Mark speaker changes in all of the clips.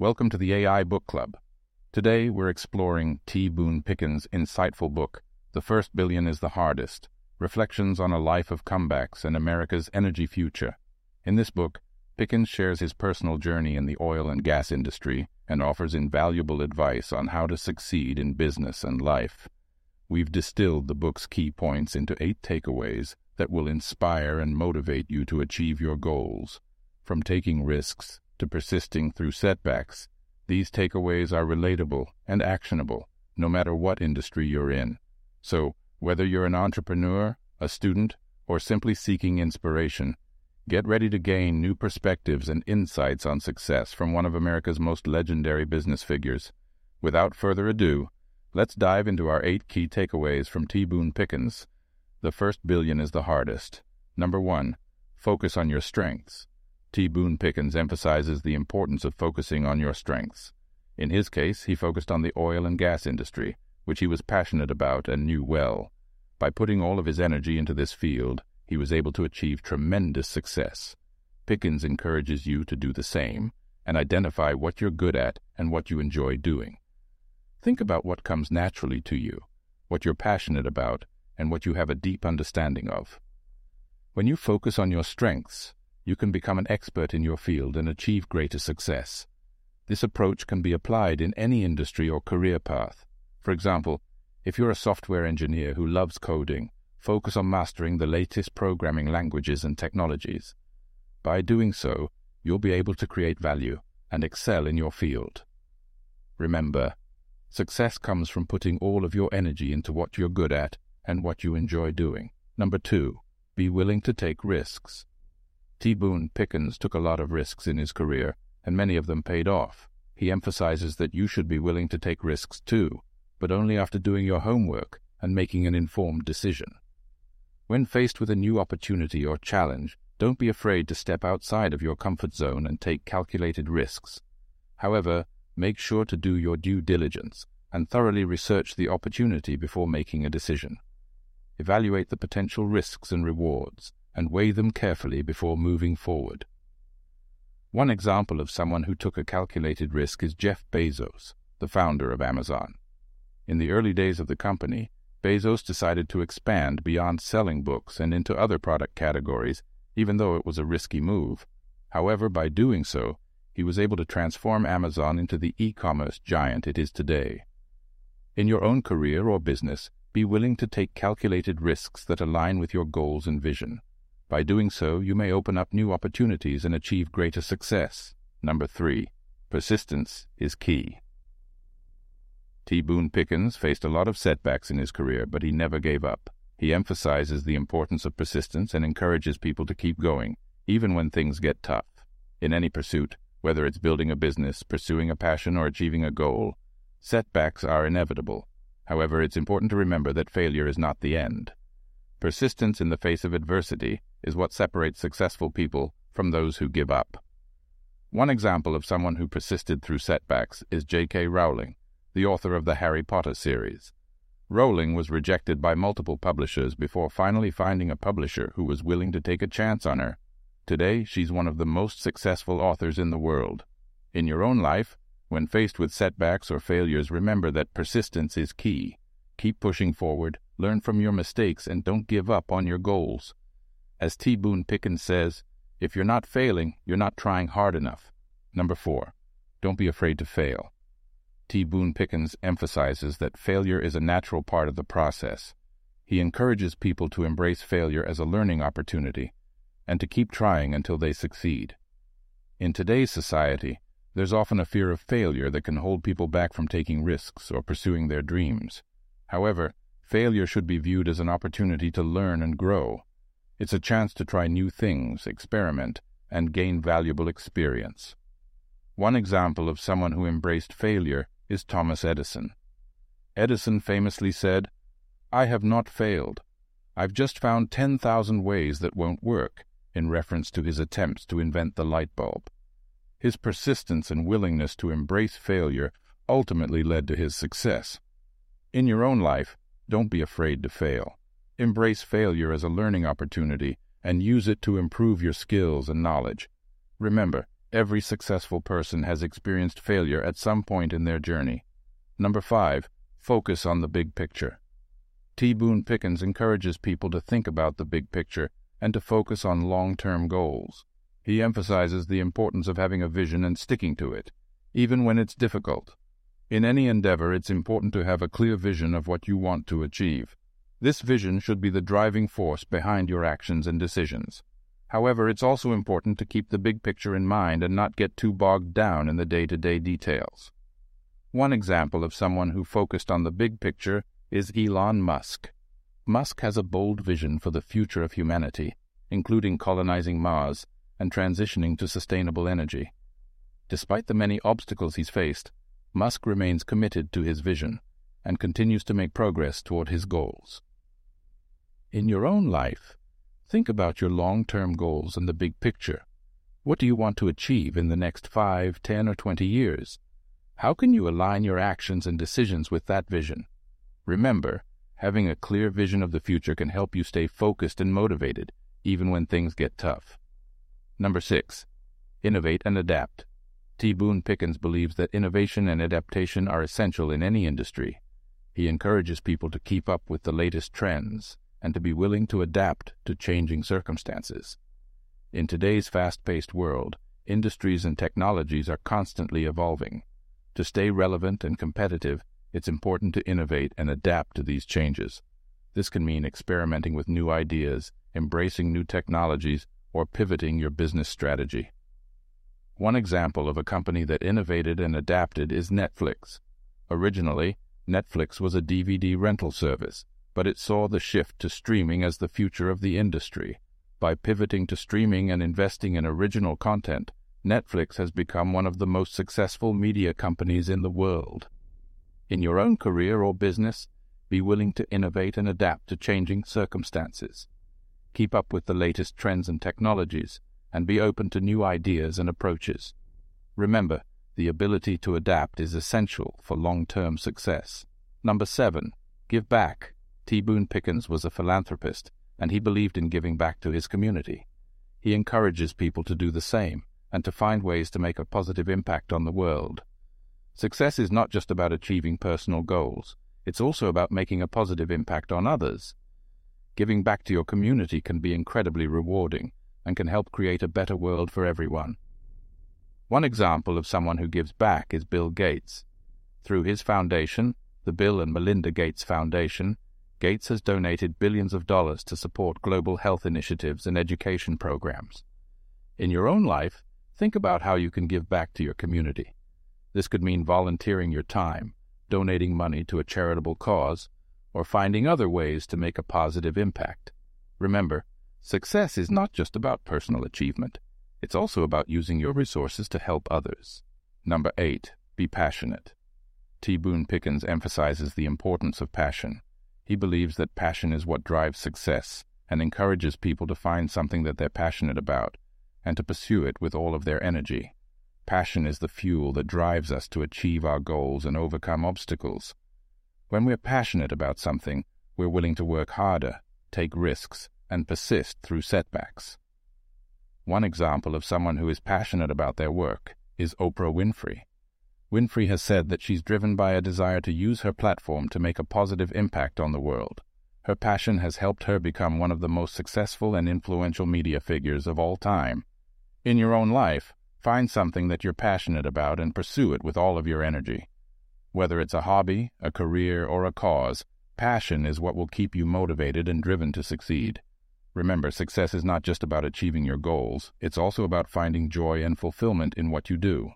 Speaker 1: Welcome to the AI Book Club. Today we're exploring T. Boone Pickens' insightful book, The First Billion is the Hardest Reflections on a Life of Comebacks and America's Energy Future. In this book, Pickens shares his personal journey in the oil and gas industry and offers invaluable advice on how to succeed in business and life. We've distilled the book's key points into eight takeaways that will inspire and motivate you to achieve your goals. From taking risks to persisting through setbacks, these takeaways are relatable and actionable no matter what industry you're in. So, whether you're an entrepreneur, a student, or simply seeking inspiration, get ready to gain new perspectives and insights on success from one of America's most legendary business figures. Without further ado, let's dive into our eight key takeaways from T. Boone Pickens. The first billion is the hardest. Number one, focus on your strengths. T. Boone Pickens emphasizes the importance of focusing on your strengths. In his case, he focused on the oil and gas industry, which he was passionate about and knew well. By putting all of his energy into this field, he was able to achieve tremendous success. Pickens encourages you to do the same and identify what you're good at and what you enjoy doing. Think about what comes naturally to you, what you're passionate about, and what you have a deep understanding of. When you focus on your strengths, you can become an expert in your field and achieve greater success. This approach can be applied in any industry or career path. For example, if you're a software engineer who loves coding, focus on mastering the latest programming languages and technologies. By doing so, you'll be able to create value and excel in your field. Remember, success comes from putting all of your energy into what you're good at and what you enjoy doing. Number two, be willing to take risks. T. Boone Pickens took a lot of risks in his career, and many of them paid off. He emphasizes that you should be willing to take risks too, but only after doing your homework and making an informed decision. When faced with a new opportunity or challenge, don't be afraid to step outside of your comfort zone and take calculated risks. However, make sure to do your due diligence and thoroughly research the opportunity before making a decision. Evaluate the potential risks and rewards and weigh them carefully before moving forward. One example of someone who took a calculated risk is Jeff Bezos, the founder of Amazon. In the early days of the company, Bezos decided to expand beyond selling books and into other product categories, even though it was a risky move. However, by doing so, he was able to transform Amazon into the e-commerce giant it is today. In your own career or business, be willing to take calculated risks that align with your goals and vision. By doing so, you may open up new opportunities and achieve greater success. Number three, persistence is key. T. Boone Pickens faced a lot of setbacks in his career, but he never gave up. He emphasizes the importance of persistence and encourages people to keep going, even when things get tough. In any pursuit, whether it's building a business, pursuing a passion, or achieving a goal, setbacks are inevitable. However, it's important to remember that failure is not the end. Persistence in the face of adversity is what separates successful people from those who give up. One example of someone who persisted through setbacks is J.K. Rowling, the author of the Harry Potter series. Rowling was rejected by multiple publishers before finally finding a publisher who was willing to take a chance on her. Today, she's one of the most successful authors in the world. In your own life, when faced with setbacks or failures, remember that persistence is key. Keep pushing forward, learn from your mistakes, and don't give up on your goals. As T. Boone Pickens says, if you're not failing, you're not trying hard enough. Number four, don't be afraid to fail. T. Boone Pickens emphasizes that failure is a natural part of the process. He encourages people to embrace failure as a learning opportunity and to keep trying until they succeed. In today's society, there's often a fear of failure that can hold people back from taking risks or pursuing their dreams. However, failure should be viewed as an opportunity to learn and grow. It's a chance to try new things, experiment, and gain valuable experience. One example of someone who embraced failure is Thomas Edison. Edison famously said, I have not failed. I've just found 10,000 ways that won't work, in reference to his attempts to invent the light bulb. His persistence and willingness to embrace failure ultimately led to his success. In your own life, don't be afraid to fail. Embrace failure as a learning opportunity and use it to improve your skills and knowledge. Remember, Every successful person has experienced failure at some point in their journey. Number five, focus on the big picture. T. Boone Pickens encourages people to think about the big picture and to focus on long-term goals. He emphasizes the importance of having a vision and sticking to it, even when it's difficult. In any endeavor, it's important to have a clear vision of what you want to achieve. This vision should be the driving force behind your actions and decisions. However, it's also important to keep the big picture in mind and not get too bogged down in the day-to-day details. One example of someone who focused on the big picture is Elon Musk. Musk has a bold vision for the future of humanity, including colonizing Mars and transitioning to sustainable energy. Despite the many obstacles he's faced, Musk remains committed to his vision and continues to make progress toward his goals. In your own life, think about your long-term goals and the big picture. What do you want to achieve in the next five, ten, or twenty years? How can you align your actions and decisions with that vision? Remember, having a clear vision of the future can help you stay focused and motivated, even when things get tough. Number six, innovate and adapt. T. Boone Pickens believes that innovation and adaptation are essential in any industry. He encourages people to keep up with the latest trends and to be willing to adapt to changing circumstances. In today's fast-paced world, industries and technologies are constantly evolving. To stay relevant and competitive, it's important to innovate and adapt to these changes. This can mean experimenting with new ideas, embracing new technologies, or pivoting your business strategy. One example of a company that innovated and adapted is Netflix. Originally, Netflix was a DVD rental service, but it saw the shift to streaming as the future of the industry. By pivoting to streaming and investing in original content, Netflix has become one of the most successful media companies in the world. In your own career or business, be willing to innovate and adapt to changing circumstances. Keep up with the latest trends and technologies, and be open to new ideas and approaches. Remember, the ability to adapt is essential for long-term success. Number seven, give back. T. Boone Pickens was a philanthropist, and he believed in giving back to his community. He encourages people to do the same and to find ways to make a positive impact on the world. Success is not just about achieving personal goals, it's also about making a positive impact on others. Giving back to your community can be incredibly rewarding and can help create a better world for everyone. One example of someone who gives back is Bill Gates. Through his foundation, the Bill and Melinda Gates Foundation, Gates has donated billions of dollars to support global health initiatives and education programs. In your own life, think about how you can give back to your community. This could mean volunteering your time, donating money to a charitable cause, or finding other ways to make a positive impact. Remember, success is not just about personal achievement. It's also about using your resources to help others. Number 8. Be passionate. T. Boone Pickens emphasizes the importance of passion. He believes that passion is what drives success and encourages people to find something that they're passionate about and to pursue it with all of their energy. Passion is the fuel that drives us to achieve our goals and overcome obstacles. When we're passionate about something, we're willing to work harder, take risks, and persist through setbacks. One example of someone who is passionate about their work is Oprah Winfrey. Winfrey has said that she's driven by a desire to use her platform to make a positive impact on the world. Her passion has helped her become one of the most successful and influential media figures of all time. In your own life, find something that you're passionate about and pursue it with all of your energy. Whether it's a hobby, a career, or a cause, passion is what will keep you motivated and driven to succeed. Remember, success is not just about achieving your goals, it's also about finding joy and fulfillment in what you do.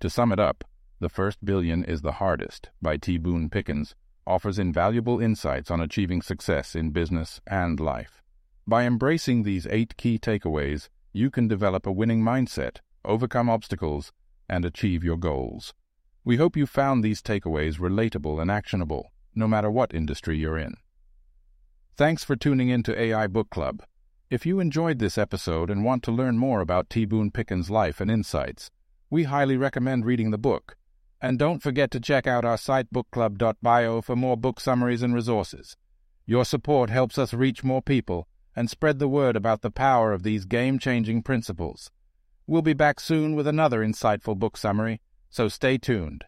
Speaker 1: To sum it up, the First Billion is the Hardest by T. Boone Pickens offers invaluable insights on achieving success in business and life. By embracing these eight key takeaways, you can develop a winning mindset, overcome obstacles, and achieve your goals. We hope you found these takeaways relatable and actionable, no matter what industry you're in. Thanks for tuning in to AI Book Club. If you enjoyed this episode and want to learn more about T. Boone Pickens' life and insights, we highly recommend reading the book. And don't forget to check out our site bookclub.bio for more book summaries and resources. Your support helps us reach more people and spread the word about the power of these game changing principles. We'll be back soon with another insightful book summary, so stay tuned.